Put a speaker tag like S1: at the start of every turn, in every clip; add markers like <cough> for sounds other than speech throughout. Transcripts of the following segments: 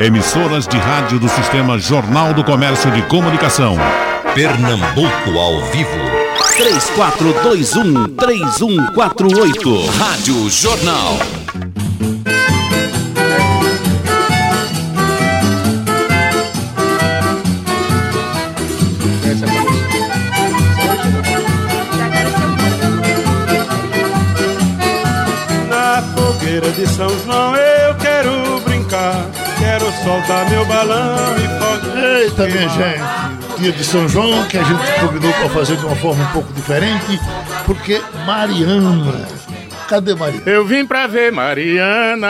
S1: Emissoras de rádio do Sistema Jornal do Comércio de Comunicação.
S2: Pernambuco ao vivo.
S3: 3421-3148.
S2: Rádio Jornal.
S4: Na fogueira de São João soltar meu balão e pode.
S5: Eita, minha gente. Dia de São João que a gente combinou para fazer de uma forma um pouco diferente, porque Mariana. Cadê Mariana?
S4: Eu vim pra ver Mariana,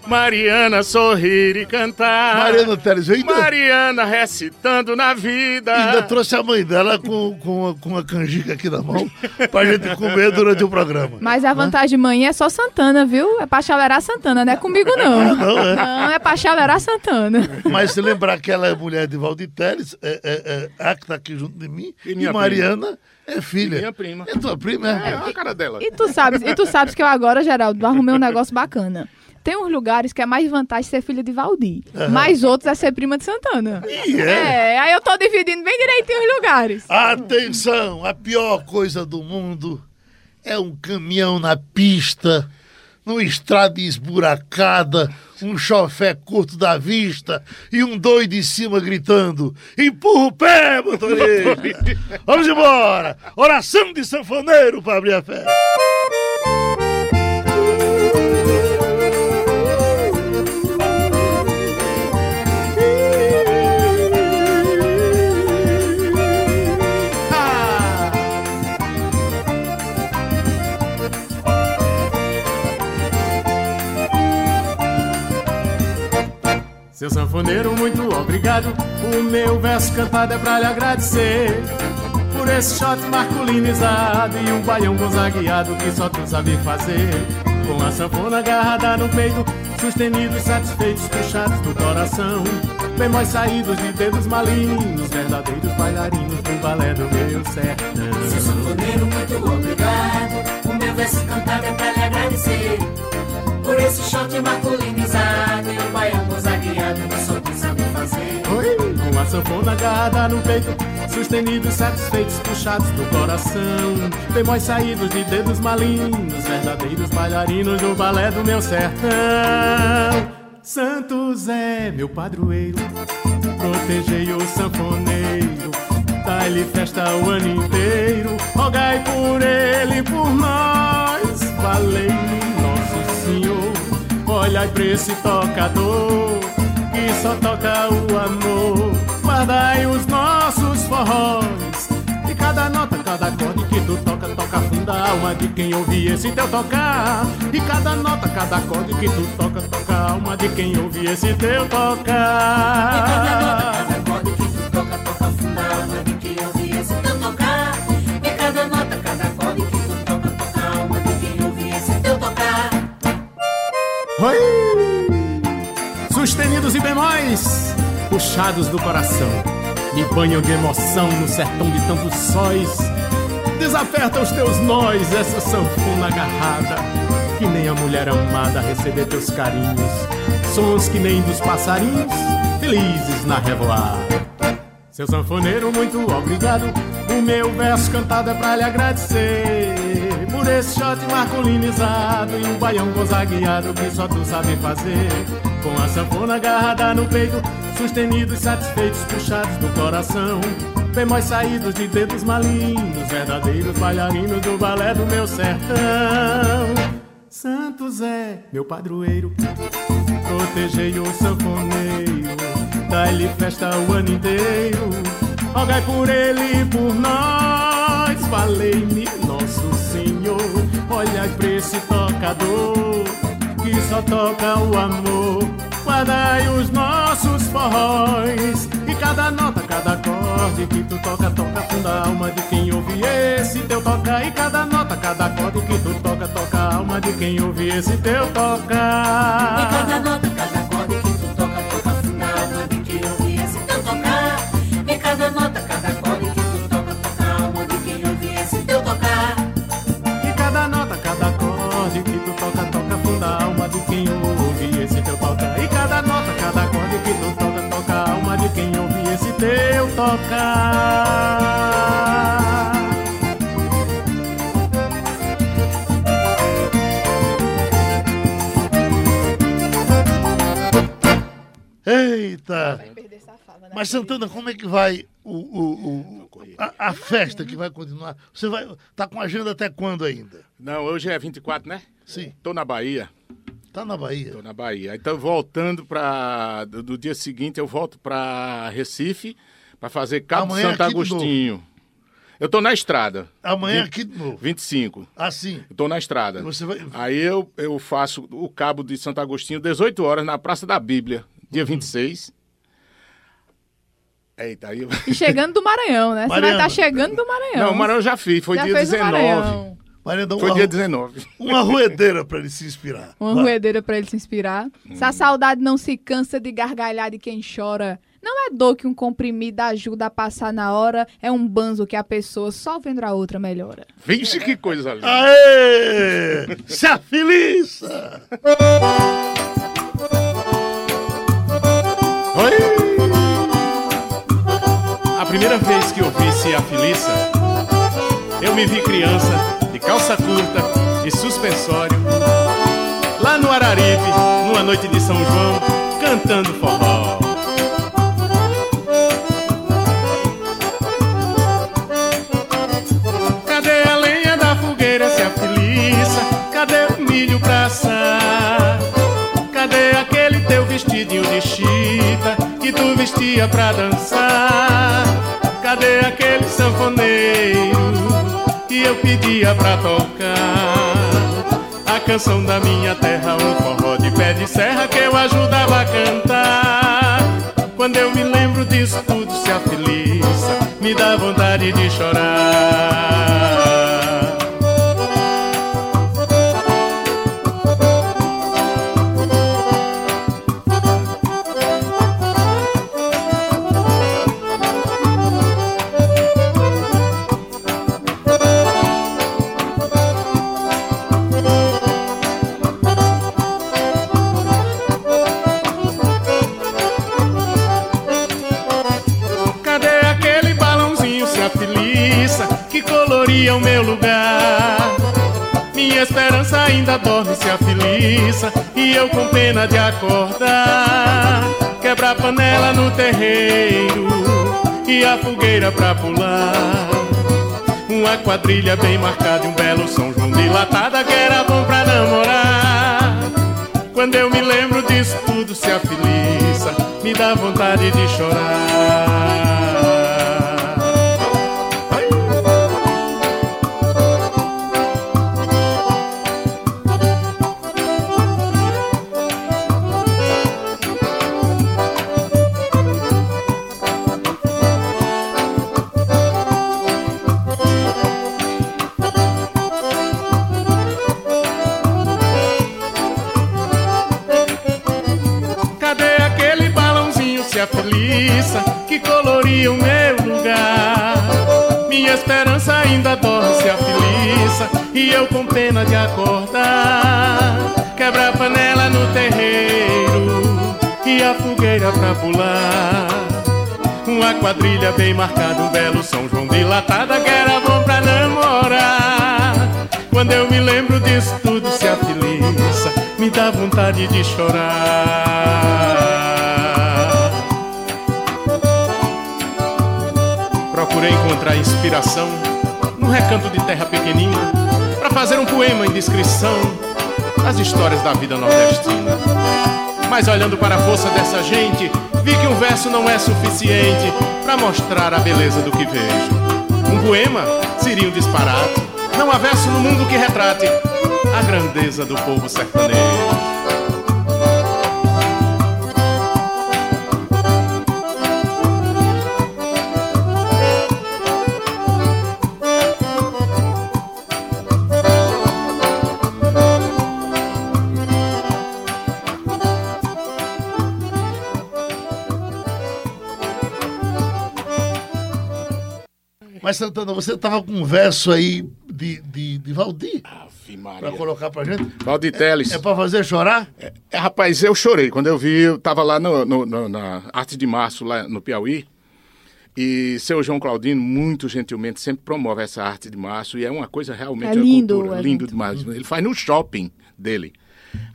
S4: <laughs> Mariana sorrir e cantar.
S5: Mariana Teles ainda,
S4: Mariana recitando na vida.
S5: ainda trouxe a mãe dela com, com, a- com a canjica aqui na mão pra gente comer durante o programa.
S6: Mas a vantagem de manhã é só Santana, viu? É pra chalerar Santana, não é comigo não.
S5: Não, é.
S6: Não, é pra chalerar Santana.
S5: Mas se lembrar que ela é mulher de Valdir Teles, é, é, é, a que tá aqui junto de mim,
S4: E
S5: e, Mariana é filha.
S4: E minha prima.
S5: É tua prima, é?
S4: É a cara dela.
S6: E tu sabes, e tu sabes que eu agora, Geraldo, arrumei um negócio bacana. Tem uns lugares que é mais vantagem ser filha de Valdir, mas outros é ser prima de Santana.
S5: E é.
S6: É, aí eu tô dividindo bem direitinho os lugares.
S5: Atenção, a pior coisa do mundo é um caminhão na pista, numa estrada esburacada, um chofé curto da vista e um doido em cima gritando: empurra o pé, motorista! Vamos embora! Oração de sanfoneiro para abrir a festa!
S4: Sanfoneiro, muito obrigado. O meu verso cantado é pra lhe agradecer. Por esse shot masculinizado e um baião gonzagueado que só tu sabe fazer. Com a sanfona agarrada no peito, sustenidos, satisfeitos, puxados do coração. Bemóis saídos de dedos malignos, verdadeiros bailarinos do balé do meu sertão.
S7: Seu sanfoneiro, muito obrigado. O meu verso cantado é pra lhe agradecer. Por esse shot masculinizado e o baião gozagueado que só tu sabe fazer.
S4: Com a sanfona agarrada no peito, sustenidos, satisfeitos, puxados do coração. Bemóis saídos de dedos malignos, verdadeiros bailarinos do balé do meu sertão. Santo Zé, meu padroeiro, protegei o sanfoneiro. Dá-lhe festa o ano inteiro, rogai por ele, por nós. Valei-me, nosso Senhor. Olhai pra esse tocador, só toca o amor. Guardai os nossos forróis. E cada nota, cada acorde que tu toca, toca funda a alma de quem ouve esse teu tocar. E cada nota, cada acorde que tu toca, toca a alma de quem ouve esse teu tocar. Puxados do coração, me banham de emoção no sertão de tantos sóis. Desaperta os teus nós, essa sanfona agarrada, que nem a mulher amada receber teus carinhos. Sons que nem dos passarinhos, felizes na revoada. Seu sanfoneiro, muito obrigado. O meu verso cantado é pra lhe agradecer. Por esse shot masculinizado e um baião gozagueado que só tu sabe fazer. Com a sanfona agarrada no peito, sustenidos, satisfeitos, puxados do coração. Bemóis saídos de dedos malignos, verdadeiros bailarinos do balé do meu sertão. Santo Zé, meu padroeiro, protegei o sanfoneiro, dai-lhe festa o ano inteiro, rogai por ele e por nós, valei-me nosso Senhor, olhai pra esse tocador, que só toca o amor, guardai os nossos forróis, e cada nota, cada acorde que tu toca, toca funda a alma de quem ouve esse teu toca, e cada nota, cada acorde que tu toca, toca a alma de quem ouve esse teu
S7: E
S4: tocar.
S7: cada nota, tocar.
S5: Eita! Mas Santana, como é que vai o, o- o- a, a festa que vai continuar? Você vai tá com agenda até quando ainda?
S8: Não, hoje é 24, né?
S5: Sim,
S8: Tô na Bahia.
S5: tá na Bahia.
S8: Tô na Bahia. Então, voltando para do, do dia seguinte, eu volto para Recife para fazer Cabo
S5: Amanhã
S8: Santo
S5: de
S8: Agostinho. Eu tô na estrada.
S5: Amanhã
S8: Vinte-
S5: aqui de novo.
S8: 25.
S5: Assim.
S8: Eu tô na estrada.
S5: Você vai-
S8: Aí eu, eu faço o Cabo de Santo Agostinho 18 horas na Praça da Bíblia, dia
S5: Uhum.
S8: 26. Eita, aí eu...
S6: E chegando do Maranhão, né? Você vai
S5: Mariana.
S6: estar chegando do Maranhão.
S8: Não, o Maranhão eu já fiz, foi
S6: Já
S8: dia
S6: fez o
S8: 19.
S6: Maranhão.
S5: Maria, dá
S8: Foi dia 19.
S5: uma ruedeira pra ele se inspirar.
S6: Uma
S5: Vai.
S6: ruedeira pra ele se inspirar. Se a saudade não se cansa de gargalhar de quem chora, não é dor que um comprimido ajuda a passar na hora, é um banzo que a pessoa só vendo a outra melhora.
S8: Vixe, que coisa linda.
S5: Aê! Se afiliça!
S4: A primeira vez que eu vi Se a eu me vi criança, de calça curta e suspensório, lá no Araripe, numa noite de São João, cantando forró. Vestia pra dançar? Cadê aquele sanfoneiro que eu pedia pra tocar? A canção da minha terra, um forró de pé de serra que eu ajudava a cantar. Quando eu me lembro disso tudo, se a feliça me dá vontade de chorar. De acordar. Quebra a panela no terreiro e a fogueira pra pular. Uma quadrilha bem marcada e um belo São João dilatada que era bom pra namorar. Quando eu me lembro disso tudo, se a feliça me dá vontade de chorar. Pena de acordar. Quebra a panela no terreiro e a fogueira pra pular. Uma quadrilha bem marcada, um belo São João dilatada que era bom pra namorar. Quando eu me lembro disso tudo, se a feliça me dá vontade de chorar. Procurei encontrar inspiração num recanto de terra pequenina fazer um poema em descrição das histórias da vida nordestina. Mas olhando para a força dessa gente, vi que um verso não é suficiente para mostrar a beleza do que vejo. Um poema seria um disparate. Não há verso no mundo que retrate a grandeza do povo sertanejo.
S5: Mas, Santana, você tava com um verso aí de, de, de Valdir
S8: Ave
S5: pra
S8: Maria.
S5: colocar pra gente.
S8: Valdir Teles.
S5: É pra fazer chorar?
S8: É, rapaz, eu chorei quando eu vi, eu tava lá no, no- no- na Arte de Março, lá no Piauí, e seu João Claudino, muito gentilmente, sempre promove essa Arte de Março, e é uma coisa realmente
S6: É
S8: uma
S6: lindo
S8: cultura, lindo demais. Ele faz no shopping dele.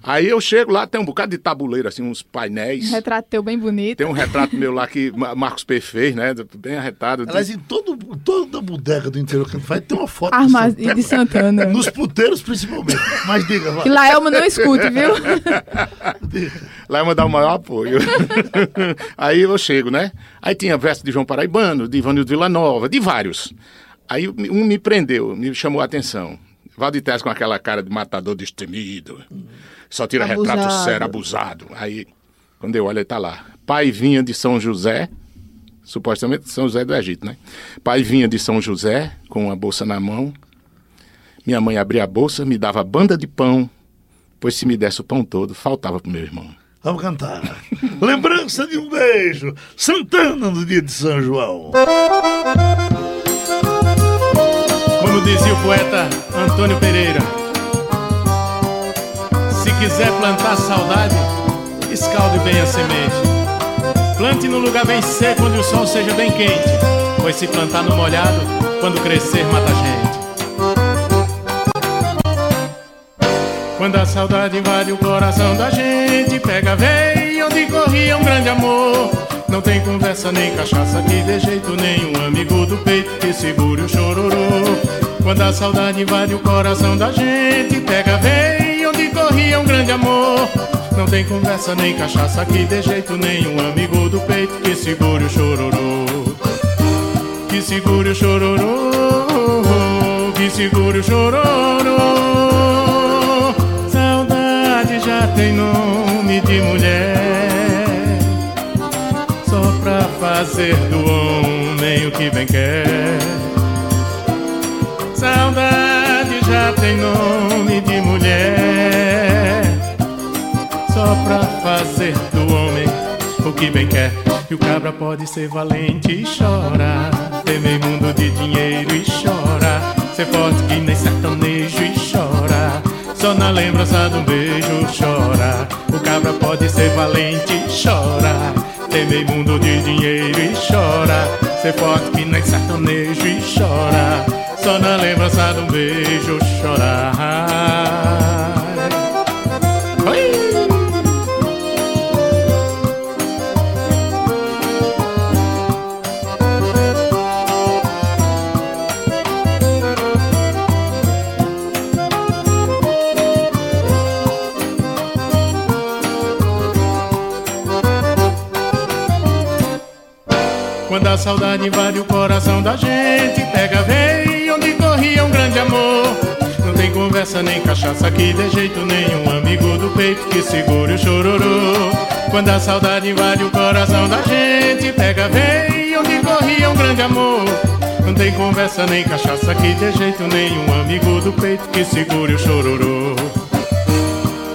S8: Aí eu chego lá, tem um bocado de tabuleiro, assim, uns painéis.
S6: Um retrato teu bem bonito.
S8: Tem um retrato meu lá que Ma- Marcos P fez, né? Bem arretado.
S5: Aliás, em todo, toda bodega do interior que a gente vai, tem uma foto
S6: Arma
S5: de
S6: de Santana.
S5: Nos puteiros, principalmente. Mas diga, vai.
S6: Que Laelma não escute, viu?
S8: Lá eu mandar o maior apoio. <laughs> Aí eu chego, né? Aí tinha verso de João Paraibano, de Ivanildo Vila Nova, de vários. Aí um me prendeu, me chamou a atenção. Valdir Tess com aquela cara de matador destemido. Só tira retrato
S6: Abusado.
S8: sério, abusado. Aí, quando eu olho, ele tá lá. Pai vinha de São José, supostamente São José do Egito, né? Pai vinha de São José, com uma bolsa na mão. Minha mãe abria a bolsa, me dava banda de pão, pois se me desse o pão todo, faltava pro meu irmão.
S5: Vamos cantar. Lembrança de um beijo. Santana no dia de São João.
S4: Como dizia o poeta Antônio Pereira, se quiser plantar saudade, escalde bem a semente. Plante no lugar bem seco onde o sol seja bem quente, pois se plantar no molhado, quando crescer mata a gente. Quando a saudade invade o coração da gente, pega veio onde corria um grande amor. Não tem conversa nem cachaça que de jeito nenhum amigo do peito que segure o chororô. Quando a saudade invade o coração da gente, pega veio onde corria um grande amor. Não tem conversa nem cachaça que de jeito nenhum amigo do peito que segure o chororô. Que segure o chororô, que segure o chororô. Saudade já tem nome de mulher, só pra fazer do homem o que bem quer. Saudade já tem nome de mulher, só pra fazer do homem o que bem quer. E o cabra pode ser valente e chora, temer mundo de dinheiro e chora, ser forte que nem sertanejo e chora. Só na lembrança de um beijo chora. O cabra pode ser valente e chora. Temer mundo de dinheiro e chora. Ser forte que nem sertanejo e chora. Só na lembrança um beijo chorar. Quando a saudade invade o coração da gente, pega veio onde corria um grande amor. Não tem conversa nem cachaça que de jeito nenhum amigo do peito que segure o chororô. Quando a saudade invade o coração da gente, pega veio onde corria um grande amor. Não tem conversa nem cachaça que de jeito nenhum amigo do peito que segure o chororô.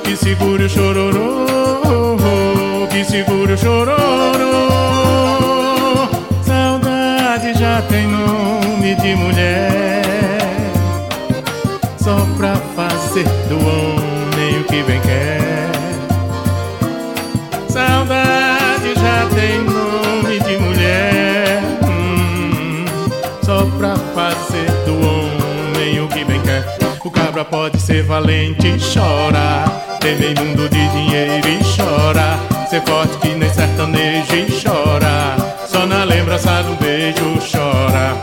S4: Que segure o chororô, que segure o chororô. De mulher, só pra fazer do homem o que bem quer. Saudade já tem nome de mulher, hum, só pra fazer do homem o que bem quer. O cabra pode ser valente e chora, temer mundo de dinheiro e chora, ser forte que nem sertanejo e chora. Só na lembrança do beijo chora.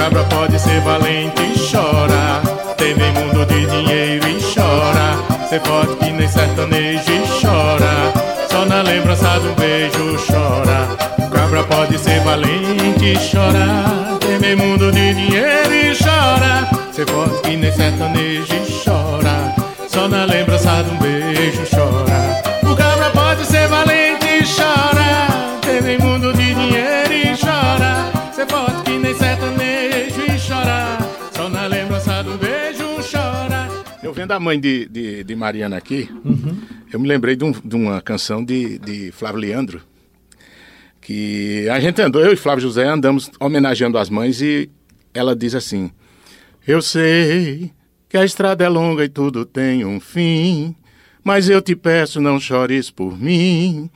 S4: Cabra pode ser valente e chora. Temer mundo de dinheiro e chora. Ser forte que nem sertanejo e chora. Só na lembrança do beijo chora. Cabra pode ser valente e chorar. Temer mundo de dinheiro e chora. Ser forte que nem sertanejo e chora. Só na lembrança um beijo chora. Eu vendo a mãe de, de, de Mariana aqui, eu me lembrei de, um- de uma canção de, de Flávio Leandro. Que a gente andou, eu e Flávio José andamos homenageando as mães e ela diz assim:
S8: Eu sei que a estrada é longa e tudo tem um fim, mas eu te peço, não chores por mim.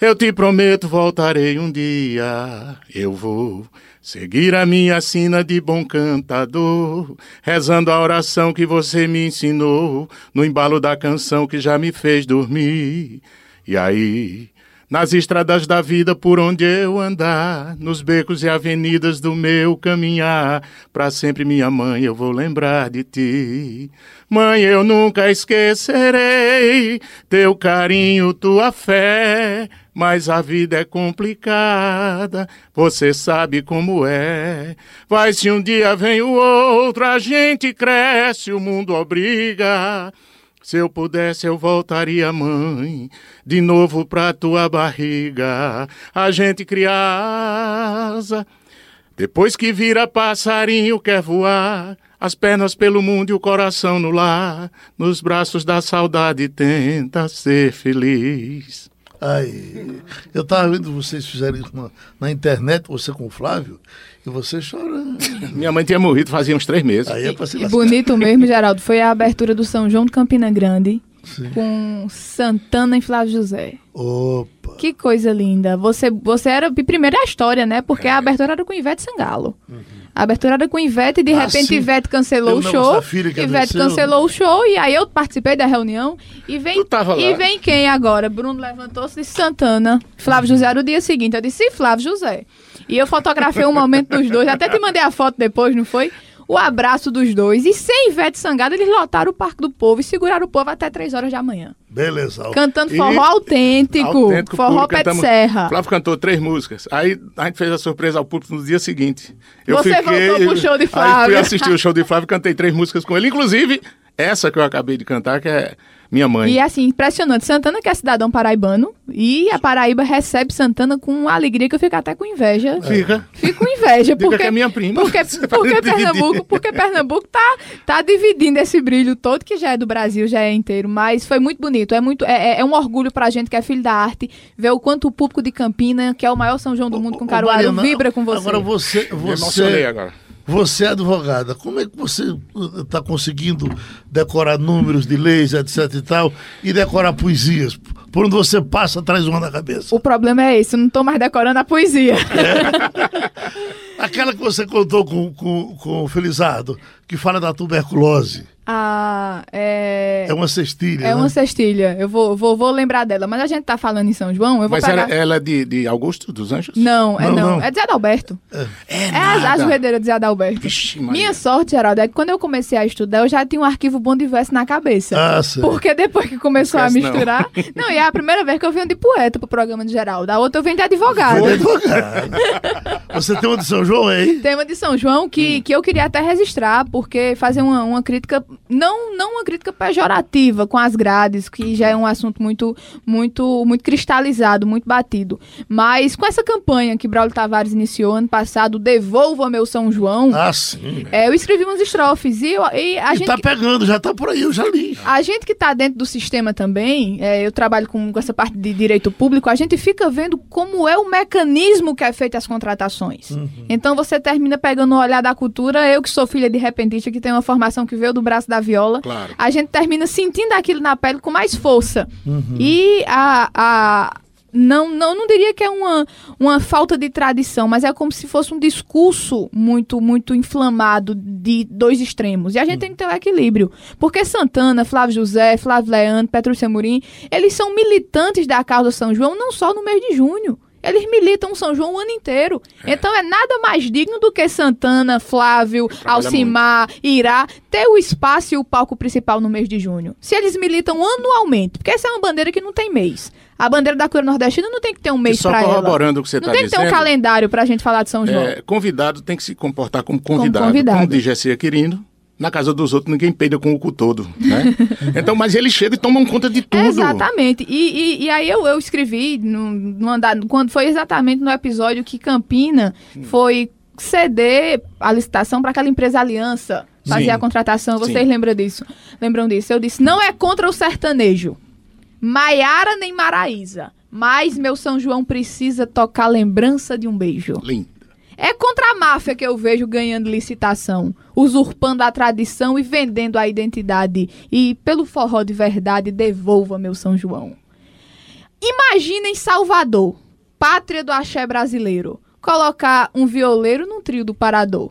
S8: Eu te prometo, voltarei um dia. Eu vou seguir a minha sina de bom cantador, rezando a oração que você me ensinou, no embalo da canção que já me fez dormir. E aí, nas estradas da vida por onde eu andar, nos becos e avenidas do meu caminhar, para sempre, minha mãe, eu vou lembrar de ti. Mãe, eu nunca esquecerei teu carinho, tua fé. Mas a vida é complicada, você sabe como é. Vai se um dia vem o outro, a gente cresce, o mundo obriga. Se eu pudesse, eu voltaria, mãe, de novo pra tua barriga. A gente criança, depois que vira passarinho, quer voar. As pernas pelo mundo e o coração no lar. Nos braços da saudade tenta ser feliz.
S5: Ai, eu tava vendo vocês fizerem isso na, na internet, você com o Flávio, e você chorando. <laughs>
S8: Minha mãe tinha morrido fazia uns três meses.
S5: Aí é pra se
S6: E bonito mesmo, Geraldo, foi a abertura do São João de Campina Grande com Santana e Flávio José.
S5: Opa.
S6: Que coisa linda. Você, você era. Primeiro é a história, né? Porque a abertura era com Ivete Sangalo. A abertura era com Ivete e de.
S5: Ah,
S6: repente
S5: sim.
S6: Ivete cancelou o show.
S5: que
S6: Ivete cancelou o show e aí eu participei da reunião. E vem, e vem quem agora? Bruno levantou-se e disse Santana. Flávio José era o dia seguinte. Eu disse Flávio José. E eu fotografei um momento dos dois. Até te mandei a foto depois, não foi? O abraço dos dois. E sem Ivete Sangalo, eles lotaram o Parque do Povo e seguraram o povo até três horas da manhã.
S5: Beleza.
S6: Cantando
S8: E-
S6: forró autêntico.
S8: Autêntico,
S6: forró
S8: puro,
S6: pé de serra.
S8: Flávio cantou três músicas. Aí a gente fez a surpresa ao público no dia seguinte.
S6: Você voltou pro show de
S8: Aí
S6: Flávio.
S8: fui assistir o show de Flávio e cantei três músicas com ele. Inclusive, essa que eu acabei de cantar, que é Minha Mãe.
S6: E assim, impressionante. Santana, que é cidadão paraibano, e a Paraíba recebe Santana com uma alegria que eu fico até com inveja.
S8: Fica.
S6: Fico com inveja. <laughs> Porque,
S8: que é minha prima.
S6: Porque, <laughs> porque. Pernambuco, porque Pernambuco tá, tá dividindo esse brilho todo, que já é do Brasil, já é inteiro. Mas foi muito bonito. É, muito, é, é- é um orgulho pra gente que é filho da arte, ver o quanto o público de Campina, que é o maior São João do mundo com
S5: Ô,
S6: Caruaru,
S5: Mariana,
S6: vibra com você.
S5: Agora você, você,
S8: agora.
S5: Você é advogada. Como é que você está conseguindo decorar números de leis, etc e tal, e decorar poesias? Por onde você passa, traz uma na cabeça.
S6: O problema é esse, eu não tô mais decorando a poesia. <laughs>
S5: Aquela que você contou com, com, com o Felizardo, que fala da tuberculose.
S6: Ah, é...
S5: É uma cestilha,
S6: É
S5: né?
S6: uma cestilha. Eu vou, vou, vou lembrar dela. Mas a gente tá falando em São João, eu vou
S8: Mas
S6: pegar...
S8: ela é de, de Augusto dos Anjos?
S6: Não, é
S5: Não,
S6: não.
S5: não.
S6: É de Zé Adalberto.
S8: É,
S6: É a, a joelheira de Zé Adalberto.
S8: Vixe.
S6: Minha sorte, Geraldo, é que quando eu comecei a estudar, eu já tinha um arquivo bom de verso na cabeça.
S5: Ah.
S6: Porque depois que começou a
S8: Esquece não.
S6: misturar... <laughs> Não. e é a primeira vez que eu venho de poeta pro programa de Geraldo. A outra eu venho de advogado.
S5: Foi advogado. Você tem uma de São João aí?
S6: Tema de São João que,
S8: Hum.
S6: que eu queria até registrar, porque fazer uma, uma crítica, não, não uma crítica pejorativa com as grades, que já é um assunto muito, muito, muito cristalizado, muito batido. Mas com essa campanha que Braulio Tavares iniciou ano passado, Devolva Meu São João,
S5: Ah, sim.
S6: é, eu escrevi umas estrofes e, eu- e a
S5: E
S6: gente.
S5: tá pegando, já tá por aí, eu já li.
S6: A gente que está dentro do sistema também, é, eu trabalho com, com essa parte de direito público, a gente fica vendo como é o mecanismo que é feito as contratações. Então você termina pegando o olhar da cultura, eu que sou filha de repentista, que tem uma formação que veio do braço da viola,
S8: Claro.
S6: a gente termina sentindo aquilo na pele com mais força. E a. a não, não, não diria que é uma, uma falta de tradição, mas é como se fosse um discurso muito, muito inflamado de dois extremos. E a gente tem que ter o equilíbrio. Porque Santana, Flávio José, Flávio Leandro, Petrúcia Murim, eles são militantes da causa São João não só no mês de junho. Eles militam São João o ano inteiro. Então é nada mais digno do que Santana, Flávio, Alcimar, Irá ter o espaço e o palco principal no mês de junho. Se eles militam anualmente, porque essa é uma bandeira que não tem mês. A bandeira da cura nordestina não tem que ter um mês
S8: só
S6: pra ela.
S8: corroborando o que você
S6: Não
S8: tá
S6: tem que ter um
S8: dizendo,
S6: calendário pra gente falar de São João.
S8: É, convidado tem que se comportar como convidado.
S6: convidado.
S8: Como diz Jessia Quirino. Na casa dos outros ninguém peida com o cu todo, né? <laughs> então, mas eles chegam e tomam conta de tudo.
S6: Exatamente. E, e, e aí eu, eu escrevi no, no andar, quando foi exatamente no episódio que Campina foi ceder a licitação para aquela empresa Aliança fazer
S8: Sim.
S6: a contratação. Vocês
S8: Sim.
S6: lembram disso? Lembram disso? Eu disse, não é contra o sertanejo. Maiara nem Maraísa. Mas meu São João precisa tocar lembrança de um beijo.
S8: Lindo.
S6: É contra a máfia que eu vejo ganhando licitação, usurpando a tradição e vendendo a identidade. E pelo forró de verdade, devolva meu São João. Imagina em Salvador, pátria do axé brasileiro, colocar um violeiro num trio do parador.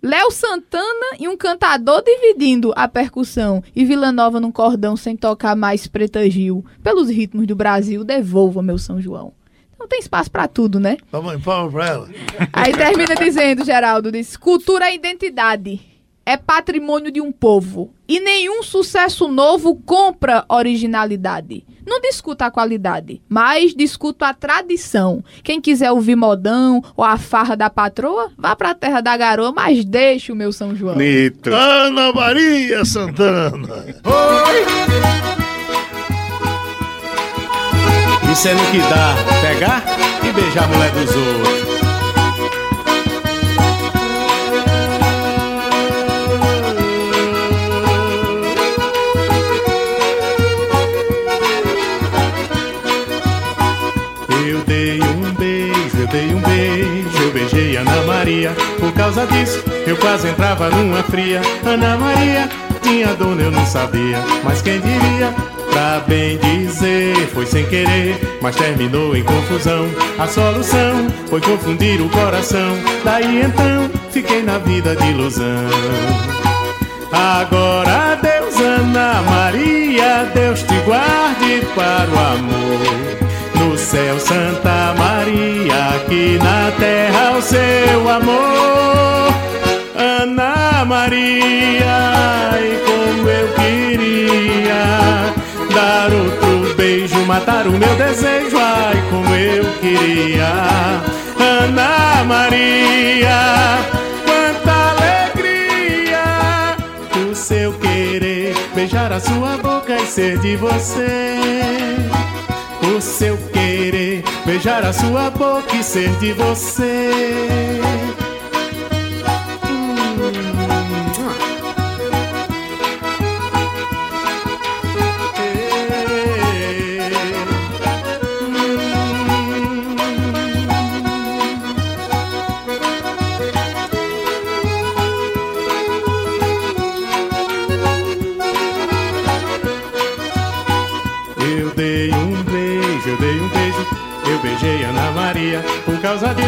S6: Léo Santana e um cantador dividindo a percussão e Vila Nova num cordão sem tocar mais Preta Gil. Pelos ritmos do Brasil, devolva meu São João. Não tem espaço pra tudo, né?
S5: Vamos em palma pra ela.
S6: Aí termina dizendo, Geraldo, diz, cultura é identidade. É patrimônio de um povo. E nenhum sucesso novo compra originalidade. Não discuta a qualidade, mas discuta a tradição. Quem quiser ouvir modão ou a farra da patroa, vá pra terra da garoa, mas deixe o meu São João.
S8: Bonito.
S5: Ana Maria Santana.
S4: Isso é no que dá, pegar e beijar a mulher dos outros. Eu dei um beijo, eu dei um beijo, eu beijei Ana Maria. Por causa disso, eu quase entrava numa fria. Ana Maria tinha dona, eu não sabia. Mas quem diria, pra bem dizer, foi sem querer, mas terminou em confusão. A solução foi confundir o coração. Daí então, fiquei na vida de ilusão. Agora Deus, Ana Maria, Deus te guarde para o amor. No céu, Santa Maria, aqui na terra o seu amor. Ana Maria, dar outro beijo, matar o meu desejo, ai como eu queria. Ana Maria, quanta alegria o seu querer, beijar a sua boca e ser de você. O seu querer, beijar a sua boca e ser de você.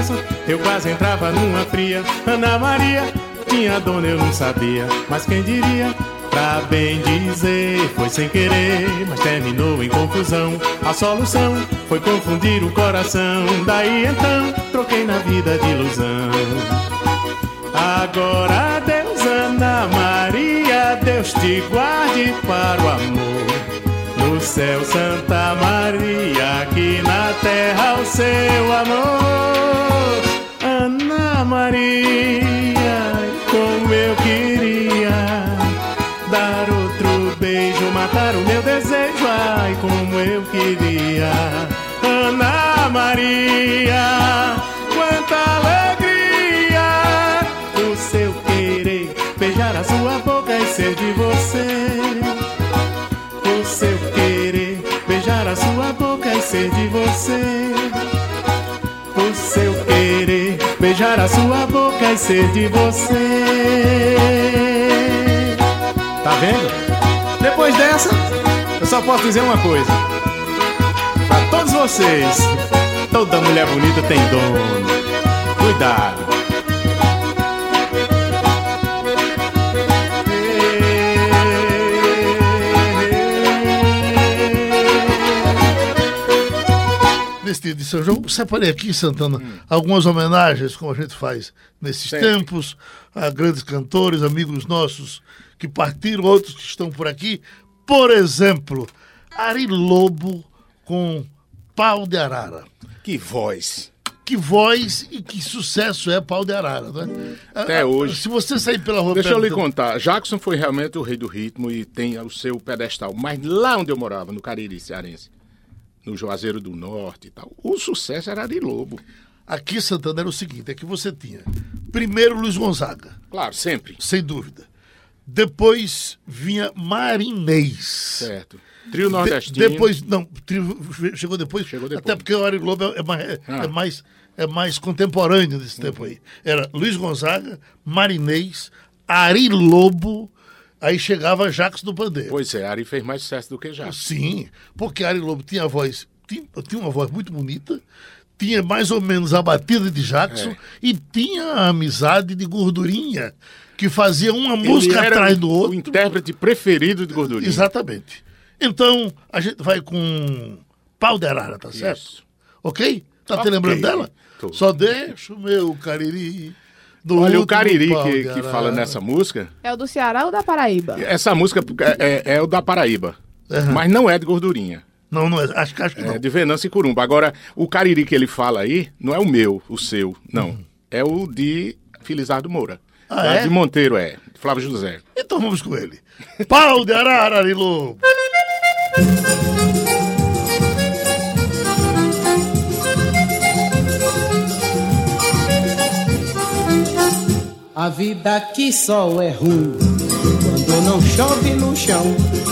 S4: Disso, eu quase entrava numa fria. Ana Maria tinha dona, eu não sabia. Mas quem diria, pra bem dizer, foi sem querer, mas terminou em confusão. A solução foi confundir o coração. Daí então, troquei na vida de ilusão. Agora, Deus, Ana Maria, Deus te guarde para o amor. Céu, Santa Maria, aqui na terra o seu amor. Ana Maria, como eu queria dar outro beijo, matar o meu desejo, ai, como eu queria. Ana Maria, quanta alegria o seu querer, beijar a sua boca e ser de você e ser de você. O seu querer, beijar a sua boca e ser de você. Tá vendo? Depois dessa, eu só posso dizer uma coisa. Pra todos vocês, toda mulher bonita tem dono. Cuidado.
S5: Dia de São João, separei aqui, Santana, algumas homenagens, como a gente faz nesses
S8: Sempre.
S5: tempos, a grandes cantores, amigos nossos que partiram, outros que estão por aqui. Por exemplo, Ari Lobo com Pau de Arara.
S8: Que voz.
S5: Que voz e que sucesso é Pau de Arara, né?
S8: Até hoje.
S5: Se você sair pela rua...
S8: Deixa eu lhe contar. Jackson foi realmente o rei do ritmo e tem o seu pedestal. Mas lá onde eu morava, no Cariri Cearense, no Juazeiro do Norte e tal, o sucesso era de Lobo.
S5: Aqui, Santana, era o seguinte, é que você tinha primeiro Luiz Gonzaga,
S8: Claro, sempre.
S5: sem dúvida. Depois vinha Marinês.
S8: Certo. Trio
S5: De-
S8: nordestino.
S5: depois, não, trio chegou depois.
S8: Chegou depois.
S5: Até porque o Ari Lobo é, é mais, é,
S8: Ah.
S5: mais, é mais contemporâneo desse tempo aí. Era Luiz Gonzaga, Marinês, Ari Lobo, aí chegava Jacques do Pandeiro.
S8: Pois é, Ari fez mais sucesso do que já.
S5: Sim, porque Ari Lobo tinha voz, tinha, tinha uma voz muito bonita, tinha mais ou menos a batida de Jackson
S8: É.
S5: e tinha a amizade de Gordurinha, que fazia uma música
S8: Ele era
S5: atrás
S8: o-
S5: do
S8: O
S5: outro.
S8: intérprete preferido de gordurinha.
S5: Exatamente. Então, a gente vai com Pau de Arara, tá certo?
S8: Isso.
S5: Ok? Tá te
S8: Ok.
S5: lembrando dela?
S8: Tô.
S5: Só deixa o meu cariri. Do
S8: Olha, o Cariri
S5: pau
S8: que, que fala nessa música,
S6: É o do Ceará ou da Paraíba?
S8: essa música é, é- é o da Paraíba.
S5: Aham.
S8: Mas não é de gordurinha.
S5: Não, não é. Acho, que- acho que
S8: É
S5: não.
S8: de Venâncio e Curumba. Agora, o Cariri que ele fala aí não é o meu, o seu, não. É o de Felizardo Moura.
S5: Uhum. Ah, é?
S8: De Monteiro, é. Flávio José.
S5: Então vamos com ele. Pau de Arara,
S9: A vida aqui só é ruim quando não chove no chão,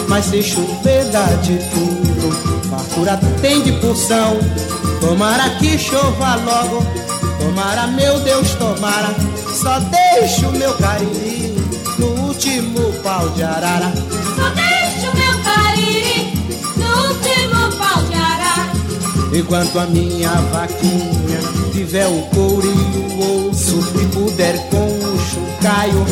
S9: mas se chover dá de tudo. Fartura tem de porção, tomara que chova logo, tomara meu Deus, tomara. Só deixo o meu cariri no último pau de arara.
S7: Só deixo meu cariri no último pau de arara.
S9: Enquanto a minha vaquinha tiver o couro e o osso e puder com o chocalho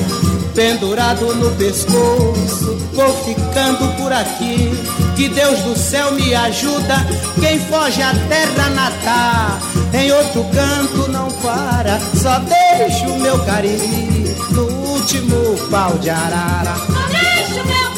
S9: pendurado no pescoço, vou ficando por aqui. Que Deus do céu me ajuda. Quem foge à terra natal, em outro canto não para. Só deixo meu cariri no último pau de arara.
S7: Só deixo meu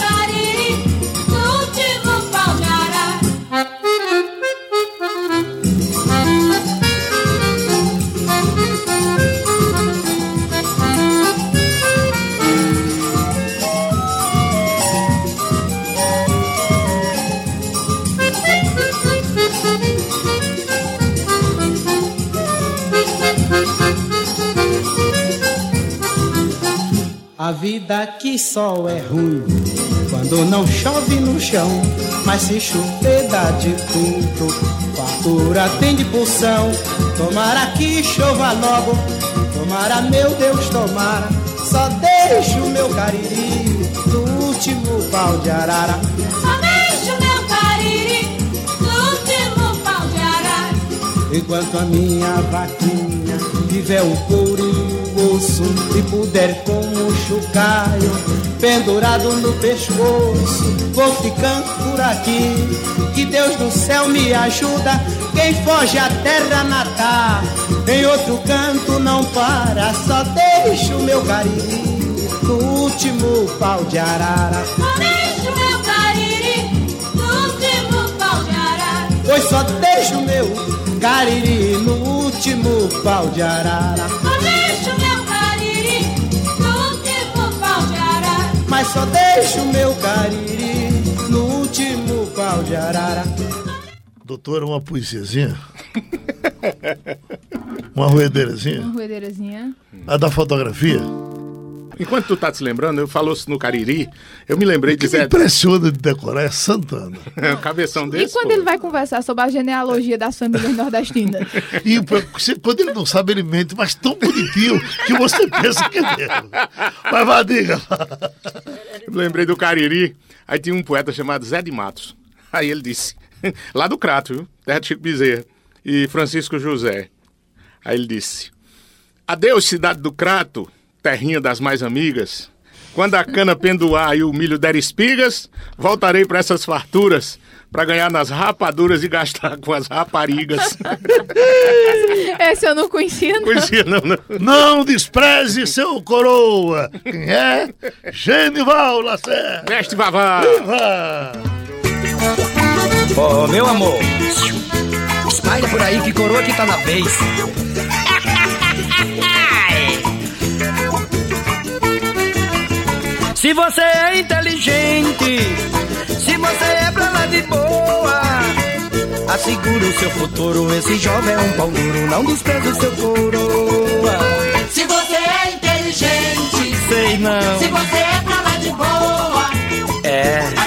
S9: vida aqui só é ruim quando não chove no chão, mas se chover dá de tudo. Fartura tem de porção, tomara que chova logo, tomara meu Deus, tomara. Só deixo o meu cariri no último pau de arara.
S7: Só deixo meu cariri no último pau de arara.
S9: Enquanto a minha vaquinha tiver o couro e o osso e puder com o chocalho pendurado no pescoço, vou ficando por aqui. Que Deus do céu me ajuda. Quem foge à terra natal, em outro canto não para. Só deixo meu cariri no último pau de arara.
S7: Só deixo meu cariri no último pau de arara.
S9: Pois só deixo meu cariri no último pau de arara.
S7: Só deixo meu cariri no último pau de arara.
S9: Mas só deixo meu cariri no último pau de arara.
S5: Doutor, uma poesiazinha? <laughs> uma roedeirazinha?
S6: Uma roedeirazinha.
S5: A da fotografia?
S8: Enquanto tu tá se lembrando, eu falou no Cariri, eu me lembrei de Zé.
S5: impressiona de decorar é Santana. <laughs>
S8: um cabeção
S6: E
S8: desse.
S6: quando
S8: pô.
S6: ele vai conversar sobre a genealogia das famílias nordestinas? <laughs>
S5: E quando ele não sabe, ele mente, mas tão bonitinho que você pensa que é mesmo. Mas vá, diga.
S8: Eu lembrei do Cariri, aí tinha um poeta chamado Zé de Matos. Aí ele disse, <laughs> lá do Crato, viu? Terra de Chico Bezerra, e Francisco José. Aí ele disse, adeus cidade do Crato, terrinha das mais amigas. Quando a cana penduar e o milho der espigas, voltarei para essas farturas, para ganhar nas rapaduras e gastar com as raparigas. <laughs>
S6: Esse eu não conhecia, não.
S8: Conhecia não, não.
S5: Não despreze seu coroa. Quem é? Genival Lacerda.
S8: Mestre Vavá!
S5: Vá.
S10: Ô, meu amor, espalha por aí que coroa que tá na vez. Se você é inteligente, se você é pra lá de boa, assegura o seu futuro. Esse jovem é um pau duro, não despreza o seu coroa.
S7: Se você é inteligente,
S10: Sei não,
S7: se você é pra lá de boa,
S10: é.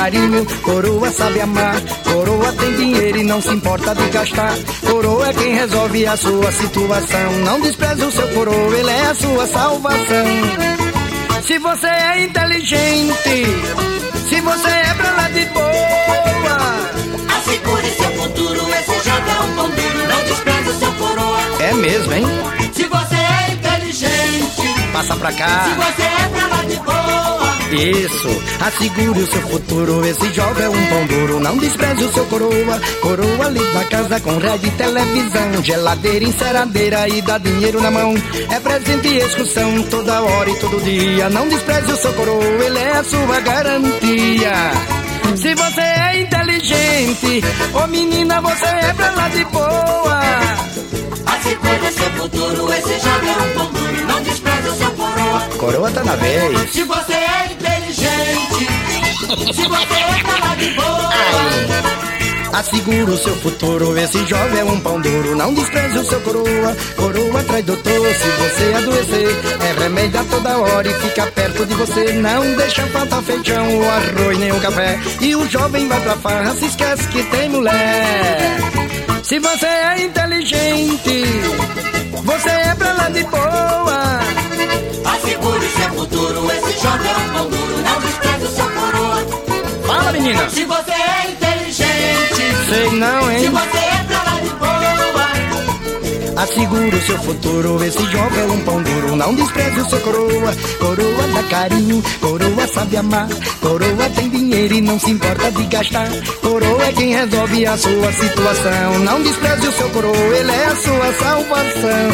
S10: Carinho, coroa sabe amar, coroa tem dinheiro e não se importa de gastar. Coroa é quem resolve a sua situação. Não despreze o seu coroa, ele é a sua salvação. Se você é inteligente, se você é pra lá de boa.
S7: Assegure seu futuro, esse jogo é um pão duro, não despreze o seu coroa.
S10: É mesmo, hein?
S7: Se você é inteligente,
S10: Passa pra cá.
S7: se você é pra lá de
S10: Isso, assegure o seu futuro. Esse jogo é um pão duro. Não despreze o seu coroa. Coroa ali da casa com rede televisão. Geladeira, enceradeira e dá dinheiro na mão. É presente e excursão toda hora e todo dia. Não despreze o seu coroa, ele é a sua garantia. Se você é inteligente, ô menina, você é pra lá de boa.
S7: Assegure seu futuro, esse jogo é um pão duro, não despreze o seu coroa.
S10: Coroa tá na vez.
S7: Se você é inteligente, se você é pra lá de boa.
S10: Assegura o seu futuro, esse jovem é um pão duro. Não despreze o seu coroa, coroa traz doutor. Se você adoecer, é remédio a toda hora e fica perto de você. Não deixa faltar feijão, o arroz nem o café. E o jovem vai pra farra, se esquece que tem mulher. Se você é inteligente, você é pra lá de boa.
S7: Assegure seu futuro, esse jogo é um pão duro, não despreze o seu
S10: menina.
S7: Se você é inteligente,
S10: Sei não,
S7: se
S10: hein?
S7: você é pra lá de boa.
S10: Assegura o seu futuro, esse jogo é um pão duro. Não despreze o seu coroa, coroa dá carinho, coroa sabe amar, coroa tem dinheiro e não se importa de gastar. Coroa é quem resolve a sua situação. Não despreze o seu coroa, ele é a sua salvação.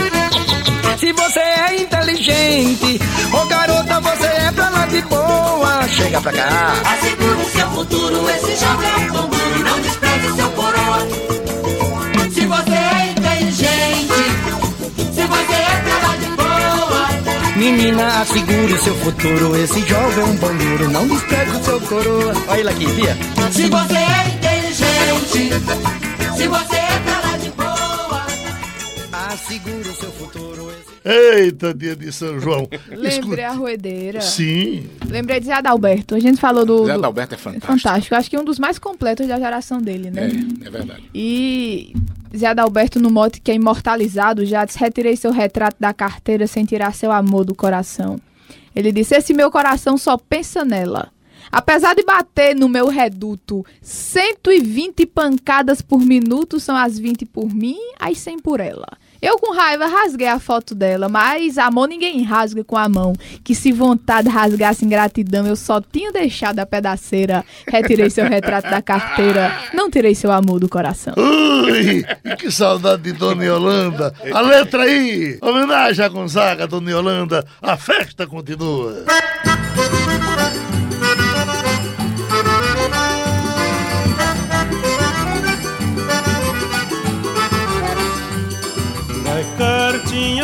S10: Se você é inteligente, ô garota, você é pra lá de boa. Chega pra cá.
S7: Assegure seu futuro, esse jogo é um duro, não despreze seu coroa. Se você é inteligente, se você é pra lá de boa.
S10: Menina, assegure o seu futuro. Esse jogo é um pão duro. Não despreze o seu coroa. Olha ele aqui, via.
S7: Se você é inteligente, se você é pra lá de boa.
S10: Assegure o seu futuro.
S5: Eita, dia de São João.
S6: Lembrei a roedeira.
S5: Sim.
S6: Lembrei de Zé Adalberto. A gente falou do.
S8: Zé Adalberto é fantástico.
S6: fantástico. Acho que um dos mais completos da geração dele, né?
S8: É, é verdade.
S6: E Zé Adalberto, no mote que é imortalizado, já disse: Retirei seu retrato da carteira sem tirar seu amor do coração. Ele disse: Esse meu coração só pensa nela. Apesar de bater no meu reduto 120 pancadas por minuto, são as 20 por mim, as 100 por ela. Eu com raiva rasguei a foto dela, mas amor ninguém rasga com a mão. Que se vontade rasgasse ingratidão, eu só tinha deixado a pedaceira. Retirei seu retrato da carteira, não tirei seu amor do coração.
S5: Ui, que saudade de Dona Yolanda. A letra aí. Homenagem a Gonzaga, Dona Yolanda. A festa continua.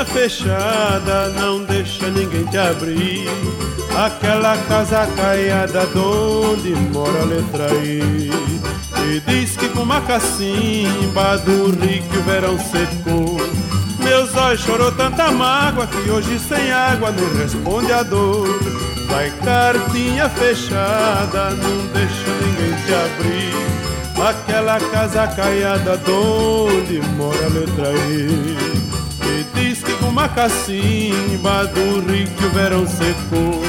S11: Fechada, não deixa ninguém te abrir. Aquela casa caiada onde mora a letra I. E diz que com uma cacimba do que o verão secou. Meus olhos chorou tanta mágoa que hoje sem água não responde a dor. Vai cartinha fechada, não deixa ninguém te abrir. Aquela casa caiada onde mora a letra E. Uma cacimba do rio que o verão secou.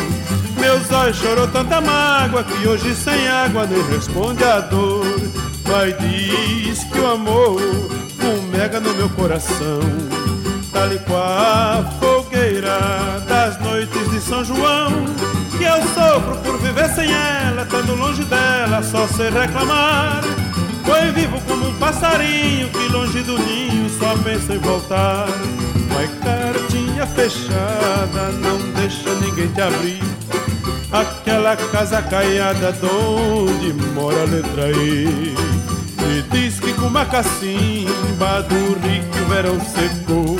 S11: Meus olhos chorou tanta mágoa que hoje sem água nem responde a dor. Vai diz que o amor fumega no meu coração. Tal e qual a fogueira das noites de São João. Que eu sofro por viver sem ela, estando longe dela, só sei reclamar. Foi vivo como um passarinho que longe do ninho só pensa em voltar. Vai cartinha fechada, não deixa ninguém te abrir. Aquela casa caiada onde mora a letra I. E diz que com uma cacimba do que o verão secou.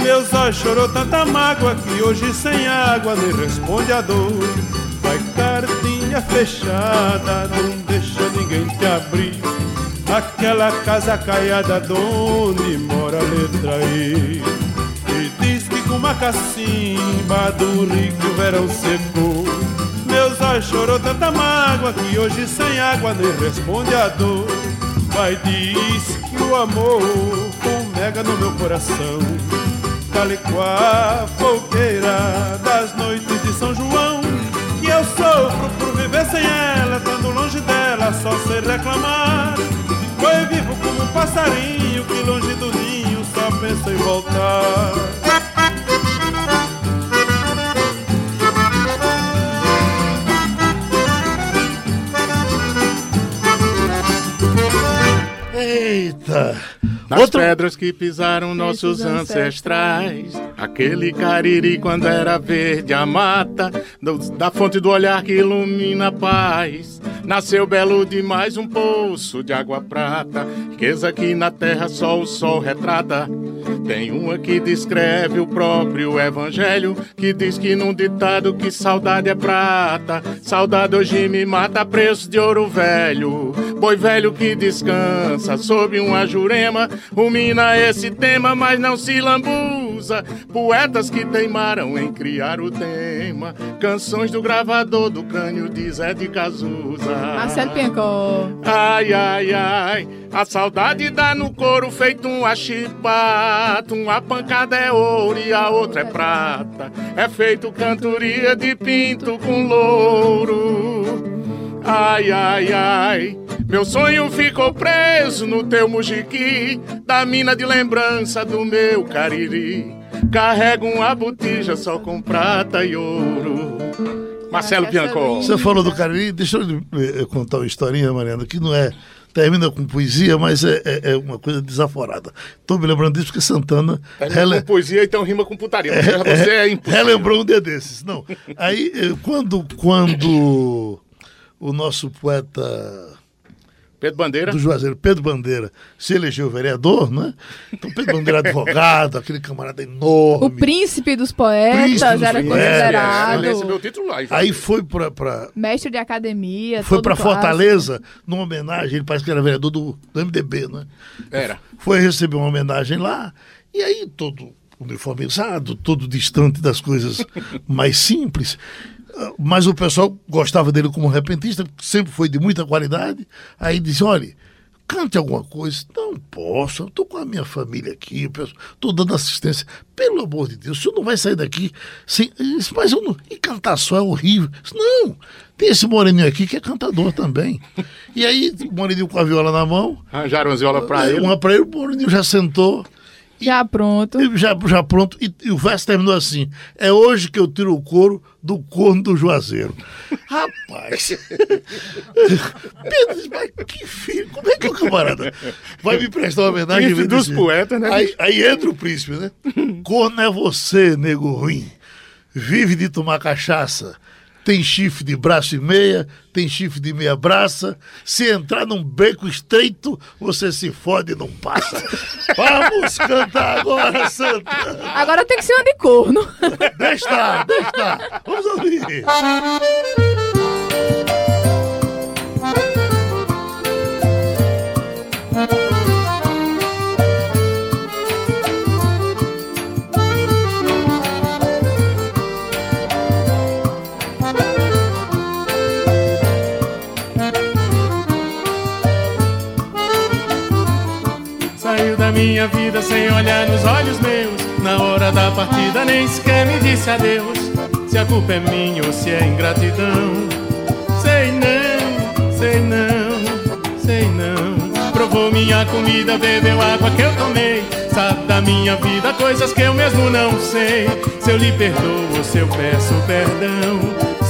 S11: Meus olhos chorou tanta mágoa que hoje sem água nem responde a dor. Vai cartinha fechada, não deixa ninguém te abrir. Aquela casa caiada onde mora a letra. E uma cacimba do rio que o verão secou. Meus olhos chorou tanta mágoa que hoje sem água nem responde a dor. Pai diz que o amor fumega no meu coração. Caliquá, fogueira das noites de São João. Que eu sofro por viver sem ela, estando longe dela, só sei reclamar. Foi vivo como um passarinho que longe do ninho só pensa em voltar.
S5: Eita!
S8: Nas
S5: Outro-
S8: pedras que pisaram nossos ancestrais, aquele cariri quando era verde a mata, do- da fonte do olhar que ilumina a paz. Nasceu belo demais um poço de água prata, riqueza que na terra só o sol retrata. Tem uma que descreve o próprio evangelho, que diz que num ditado que saudade é prata, saudade hoje me mata a preço de ouro velho. Boi velho que descansa sob uma jurema, rumina esse tema, mas não se lambuza. Poetas que teimaram em criar o tema, canções do gravador do crânio de Zé de Cazuza.
S6: Marcelo Piancó.
S8: Ai, ai, ai, a saudade dá no couro feito um achipato. Uma pancada é ouro e a outra é prata. É feito cantoria de pinto com louro. Ai, ai, ai, meu sonho ficou preso no teu mujiqui, da mina de lembrança do meu cariri. Carrego uma botija só com prata e ouro. Marcelo Biancó.
S5: Você falou do Cariri, deixa eu eh, contar uma historinha, Mariana, que não é. Termina com poesia, mas é, é- é uma coisa desaforada. Estou me lembrando disso porque Santana
S8: Termina
S5: rele-
S8: com poesia, então rima com putaria. Você, você é impossível.
S5: relembrou um dia desses. Não. Aí, eh, quando, quando o nosso poeta
S8: Pedro Bandeira.
S5: do Juazeiro, Pedro Bandeira, se elegeu vereador, né? Então, Pedro Bandeira advogado, <laughs> aquele camarada enorme.
S6: O príncipe dos poetas
S5: Príncipe dos
S6: era considerado.
S8: Ele recebeu o título lá.
S5: Aí foi pra- pra,
S6: Mestre de academia.
S5: foi
S6: todo
S5: para
S6: clássico.
S5: Fortaleza, numa homenagem, ele parece que era vereador do, do MDB, né?
S8: Era.
S5: Foi receber uma homenagem lá, e aí todo uniformizado, todo distante das coisas mais simples. Mas o pessoal gostava dele como repentista, sempre foi de muita qualidade. Aí disse: olha, cante alguma coisa. Não posso, eu estou com a minha família aqui, estou dando assistência. Pelo amor de Deus, o senhor não vai sair daqui sem. Mas eu não. E cantar só é horrível. Não, tem esse moreninho aqui que é cantador também. E aí, o moreninho com a viola na mão.
S8: Arranjaram as violas pra ele.
S5: Uma pra ele, o moreninho já sentou.
S6: Já pronto.
S5: Já, já pronto, e, e o verso terminou assim: É hoje que eu tiro o couro do corno do Juazeiro. <laughs> Rapaz! <laughs> Pedro mas que filho, como é que o camarada vai me prestar uma homenagem?
S8: Príncipe dos
S5: dizer-
S8: poetas, né,
S5: Aí, aí entra o príncipe, né? <laughs> Corno é você, nego ruim. Vive de tomar cachaça. Tem chifre de braço e meia, tem chifre de meia braça. Se entrar num beco estreito, você se fode e não passa. <laughs> Vamos cantar agora, Santa.
S6: Agora tem que ser uma de corno. <laughs>
S5: Deixa estar, deixa estar. Vamos ouvir. <laughs>
S4: minha vida sem olhar nos olhos meus. Na hora da partida nem sequer me disse adeus. Se a culpa é minha ou se é ingratidão. Sei não, sei não, sei não. Provou minha comida, bebeu água que eu tomei. Sabe da minha vida coisas que eu mesmo não sei. Se eu lhe perdoo ou se eu peço perdão.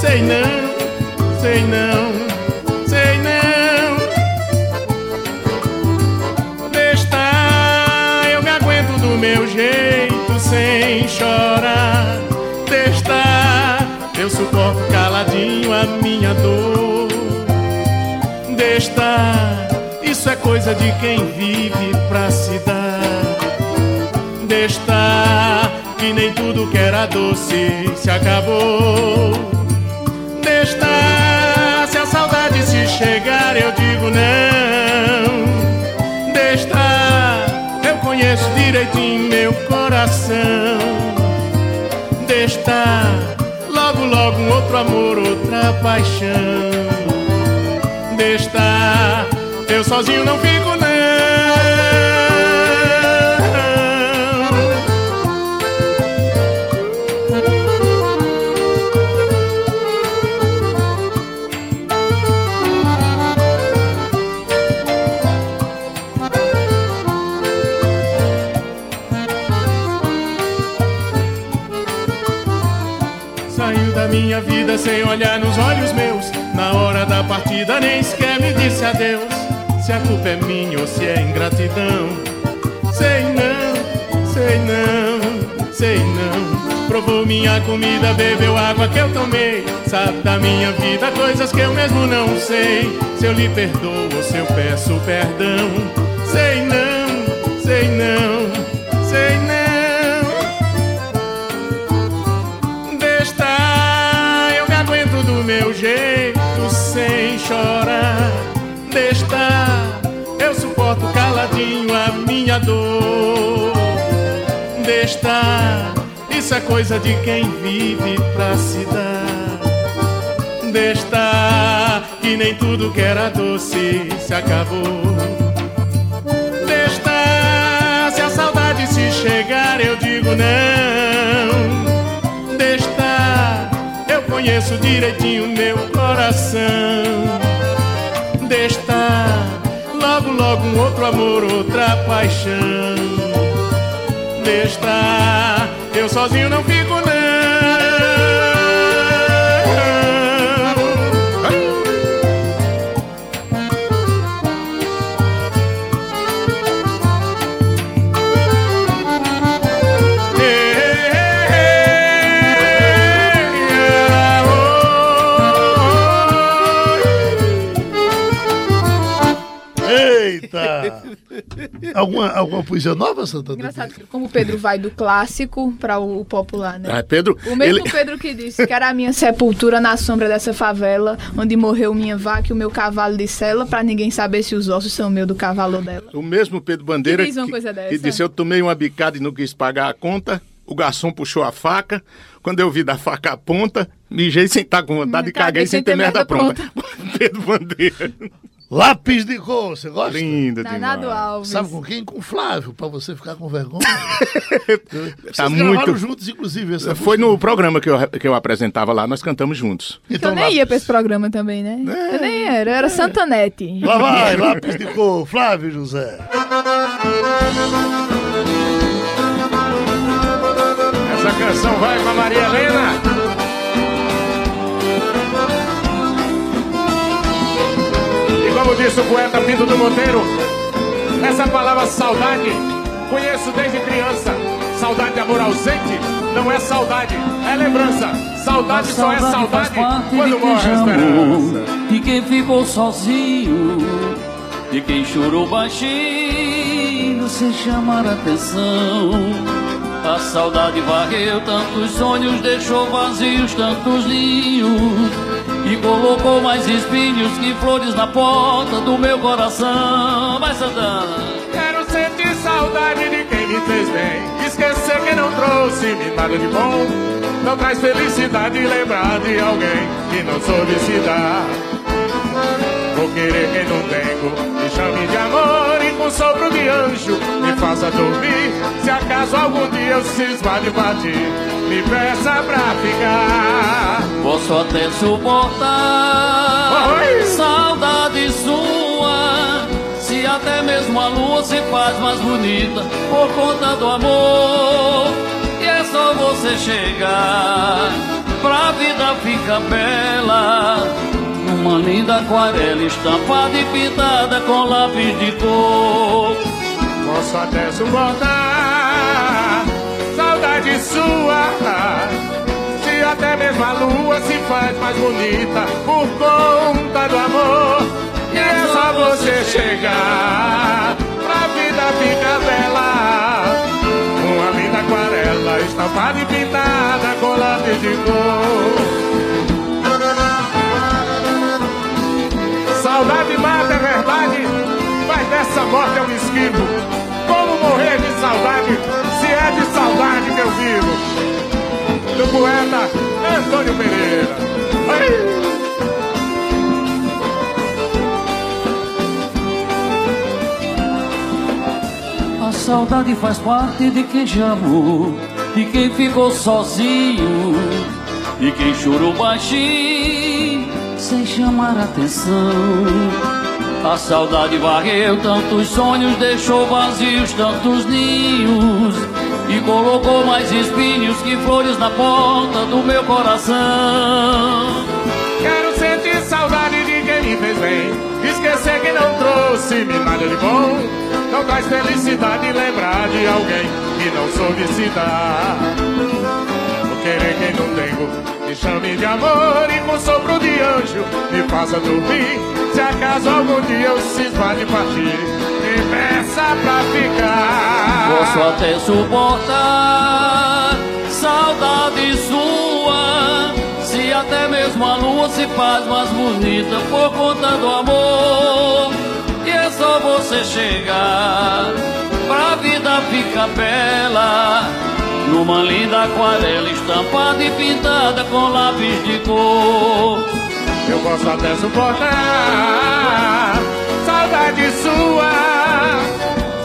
S4: Sei não, sei não, chorar. Eu suporto caladinho a minha dor. Deixa, isso é coisa de quem vive pra se dar. Deixa, que nem tudo que era doce se acabou. Deixa, se a saudade se chegar, eu digo não. Deixa, eu conheço direitinho meu coração. Logo, logo um outro amor, outra paixão. Deixa, eu sozinho não fico da minha vida sem olhar nos olhos meus. Na hora da partida nem sequer me disse adeus. Se a culpa é minha ou se é ingratidão. Sei não, sei não, sei não. Provou minha comida, bebeu água que eu tomei. Sabe da minha vida coisas que eu mesmo não sei. Se eu lhe perdoo ou se eu peço perdão. Sei não, isso é coisa de quem vive pra se dar. Deixa, que nem tudo que era doce se acabou. Deixa, se a saudade se chegar, eu digo não. Deixa, eu conheço direitinho meu coração. Deixa, logo, logo um outro amor, outra paixão. Deixa, eu sozinho não fico não.
S5: Alguma, alguma poesia nova, Santa?
S6: Engraçado que como o Pedro vai do clássico para o popular, né?
S8: Ah, Pedro,
S6: O mesmo
S8: ele-
S6: Pedro que disse <laughs> que era a minha sepultura na sombra dessa favela, onde morreu minha vaca e o meu cavalo de sela, pra ninguém saber se os ossos são meu do cavalo dela.
S8: O mesmo Pedro Bandeira
S6: Que dessa?
S8: que disse: Eu tomei uma bicada e não quis pagar a conta. O garçom puxou a faca. Quando eu vi da faca a ponta, mijei sem estar com vontade e caguei sem ter merda pronta. <laughs> Pedro Bandeira.
S5: Lápis de cor, você gosta?
S8: Linda
S6: Danado Alves.
S5: Sabe com quem? Com o Flávio, pra você ficar com vergonha. <laughs> Vocês
S8: Tá
S5: gravaram
S8: muito-
S5: juntos, inclusive. Essa
S8: Foi
S5: música.
S8: no programa que eu, que eu apresentava lá, nós cantamos juntos.
S6: Que eu
S5: Então,
S6: nem
S5: lá,
S6: ia pra esse programa também, né? Eu nem era, eu era Santanete.
S5: lá vai, lápis de cor, Flávio José.
S8: Essa canção vai pra Maria Helena. Como disse o poeta Pinto do Monteiro, essa palavra saudade conheço desde criança. Saudade de amor ausente não é saudade, é lembrança. Saudade só é saudade quando morre a esperança.
S12: de quem ficou sozinho, de quem chorou baixinho sem chamar atenção. A saudade varreu tantos sonhos, deixou vazios tantos ninhos e colocou mais espinhos que flores na porta do meu coração. Vai Santana.
S8: Quero sentir saudade de quem me fez bem. Esquecer quem não trouxe-me nada de bom. Não traz felicidade lembrar de alguém que não soube se dar. Vou querer quem não tenho, me chame de amor e com sopro de anjo me faça dormir. Se acaso algum dia eu cismar de partir, me peça pra ficar.
S12: Posso até suportar
S8: Oi.
S12: saudade sua. Se até mesmo a lua se faz mais bonita por conta do amor. E é só você chegar pra vida ficar bela. Uma linda aquarela estampada e pintada com lápis de cor.
S8: Posso até suportar saudade sua. Se até mesmo a lua se faz mais bonita por conta do amor. E é só você chegar pra vida ficar bela. Uma linda aquarela estampada e pintada lápis de cor. Saudade mata, é verdade, mas dessa morte eu me esquivo. Como morrer de saudade, é de saudade que eu vivo? Do poeta Antônio Pereira.
S12: A saudade faz parte de quem já amou, de quem ficou sozinho, de quem chorou baixinho, sem chamar atenção. A saudade varreu tantos sonhos, deixou vazios tantos ninhos, e colocou mais espinhos que flores na porta do meu coração.
S8: Quero sentir saudade de quem me fez bem. Esquecer que não trouxe-me nada de bom. Não traz felicidade lembrar de alguém que não soube se. Vou querer quem não tenho, me chame de amor e com sopro anjo me faça dormir. Se acaso algum dia eu cismar de partir, me peça pra ficar.
S12: Posso até suportar saudade sua. Se até mesmo a lua se faz mais bonita por conta do amor. E é só você chegar pra vida ficar bela. Numa linda aquarela estampada e pintada com lápis de cor.
S8: Eu posso até suportar saudade sua.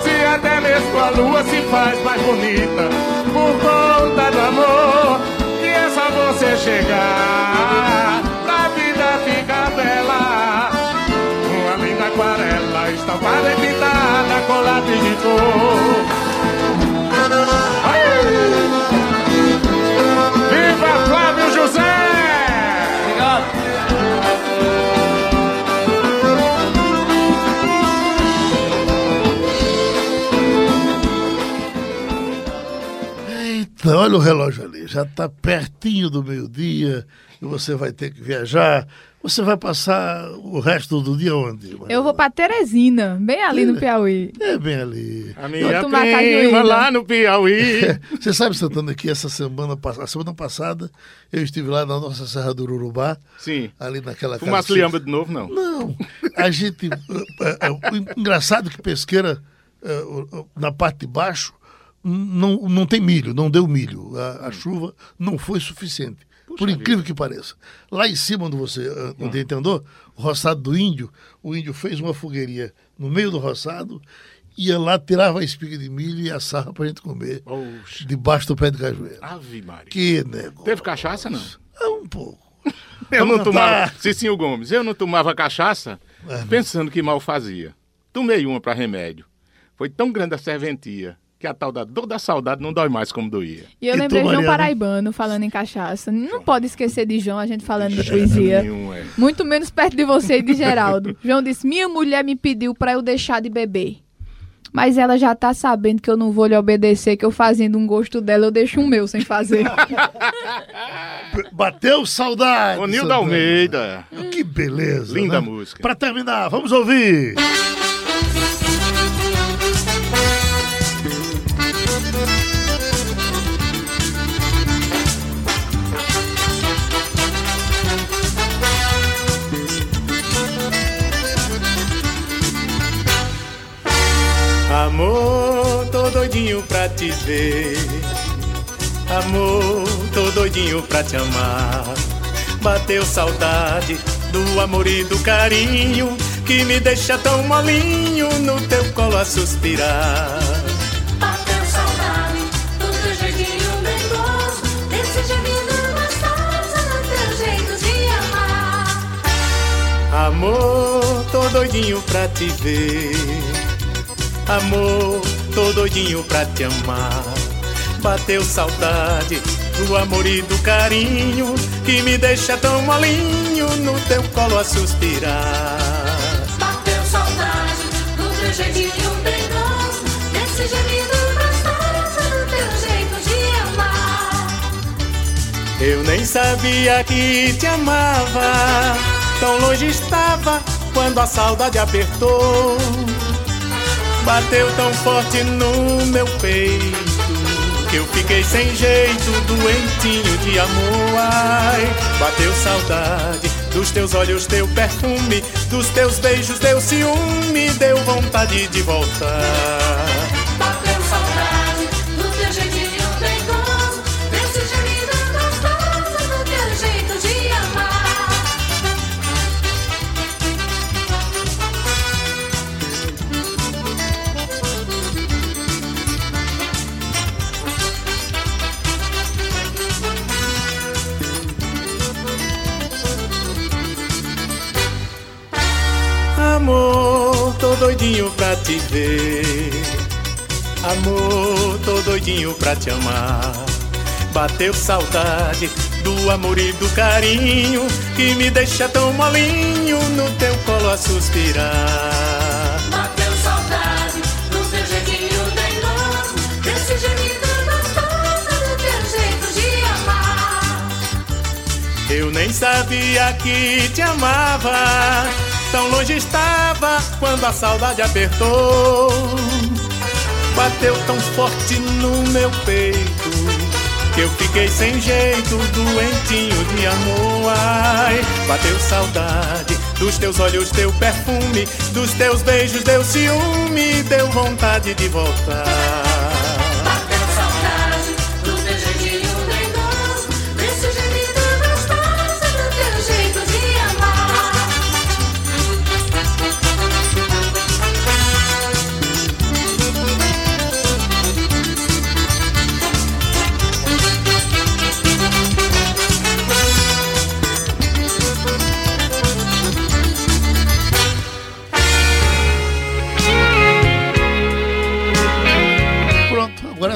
S8: Se até mesmo a lua se faz mais bonita por conta do amor. E é só você chegar pra vida ficar bela. Uma linda aquarela estampada e pintada com lápis de cor. Viva Flávio José!
S5: Eita, olha o relógio ali, já está pertinho do meio-dia e você vai ter que viajar. Você vai passar o resto do dia onde?
S6: Eu vou pra Teresina, bem ali no Piauí.
S5: É bem ali.
S8: A minha prima lá no Piauí. <laughs>
S5: Você sabe, Santana, que essa semana, a semana passada eu estive lá na nossa Serra do Urubá,
S8: Sim.
S5: ali naquela
S8: Fumaça liamba de novo, não.
S5: Não. A gente. é, <laughs> é, o engraçado que pesqueira, é, o- o- na parte de baixo, não, não tem milho, não deu milho. A, a chuva não foi suficiente. Por incrível que pareça. Lá em cima, onde você ah, onde entendeu, o roçado do índio, o índio fez uma fogueirinha no meio do roçado, ia lá, tirava a espiga de milho e assava pra gente comer debaixo do pé de cajueiro.
S8: Ave Maria.
S5: Que negócio.
S8: Teve cachaça, não?
S5: É um pouco. <laughs>
S8: Eu não tomava. Cicinho Gomes, eu não tomava cachaça
S5: É,
S8: pensando que mal fazia. Tomei uma para remédio. Foi tão grande a serventia que a tal da dor da saudade não dói mais como doía.
S6: E eu
S5: E tu,
S6: lembrei João
S5: Mariana?
S6: Paraibano falando em cachaça. Não pode esquecer de João, a gente falando de poesia.
S8: Nenhum, é.
S6: Muito menos perto de você e de Geraldo. João disse: Minha mulher me pediu pra eu deixar de beber. Mas ela já tá sabendo que eu não vou lhe obedecer, que eu fazendo um gosto dela, eu deixo um meu sem fazer. <laughs>
S5: Bateu saudade.
S8: Ô, Nildo
S5: Santana.
S8: Almeida.
S5: Que beleza.
S8: Linda
S5: né?
S8: música.
S5: Pra terminar, vamos ouvir.
S4: Amor, tô doidinho pra te ver. Amor, tô doidinho pra te amar. Bateu saudade do amor e do carinho que me deixa tão molinho no teu colo a suspirar.
S7: Bateu saudade do teu jeitinho dengoso, desse gemido gostoso, do teu jeito de amar.
S4: Amor, tô doidinho pra te ver. Amor, tô doidinho pra te amar. Bateu saudade do amor e do carinho que me deixa tão molinho no teu colo a suspirar.
S7: Bateu saudade do teu jeitinho dengoso, desse gemido gostoso, do teu jeito de amar.
S4: Eu nem sabia que te amava, tão longe estava quando a saudade apertou. Bateu tão forte no meu peito que eu fiquei sem jeito, doentinho de amor. Ai, bateu saudade dos teus olhos, teu perfume, dos teus beijos, teu ciúme, deu vontade de voltar. Ver. Amor, tô doidinho pra te amar. Bateu saudade do amor e do carinho que me deixa tão molinho no teu colo a suspirar.
S7: Bateu saudade do teu jeitinho dengoso, desse gemido gostoso, do teu jeito de amar.
S4: Eu nem sabia que te amava, tão longe estava quando a saudade apertou. Bateu tão forte no meu peito que eu fiquei sem jeito, doentinho de amor. Ai, bateu saudade dos teus olhos, teu perfume, dos teus beijos, deu ciúme, deu vontade de voltar.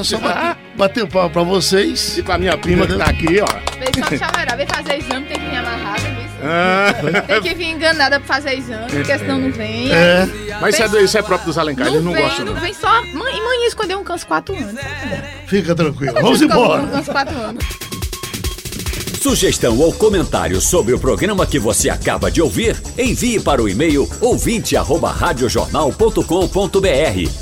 S5: É só bater, bater palma pra vocês.
S8: E pra minha prima que tá aqui, ó.
S6: Vem só chamará, vem fazer exame, tem que vir amarrada, viu?
S8: Ah.
S6: Tem que vir enganada pra fazer exame, porque senão não vem.
S8: É. Mas isso é, isso é próprio dos Alencar,
S6: Não,
S8: eles não
S6: vem,
S8: gostam.
S6: não
S8: Não.
S6: vem só. Mãe, mãe escondeu um câncer 4 anos.
S5: Fica tranquilo. Vamos embora.
S6: Um câncer 4 anos.
S3: Sugestão ou comentário sobre o programa que você acaba de ouvir, envie para o e-mail ouvinte@radiojornal.com.br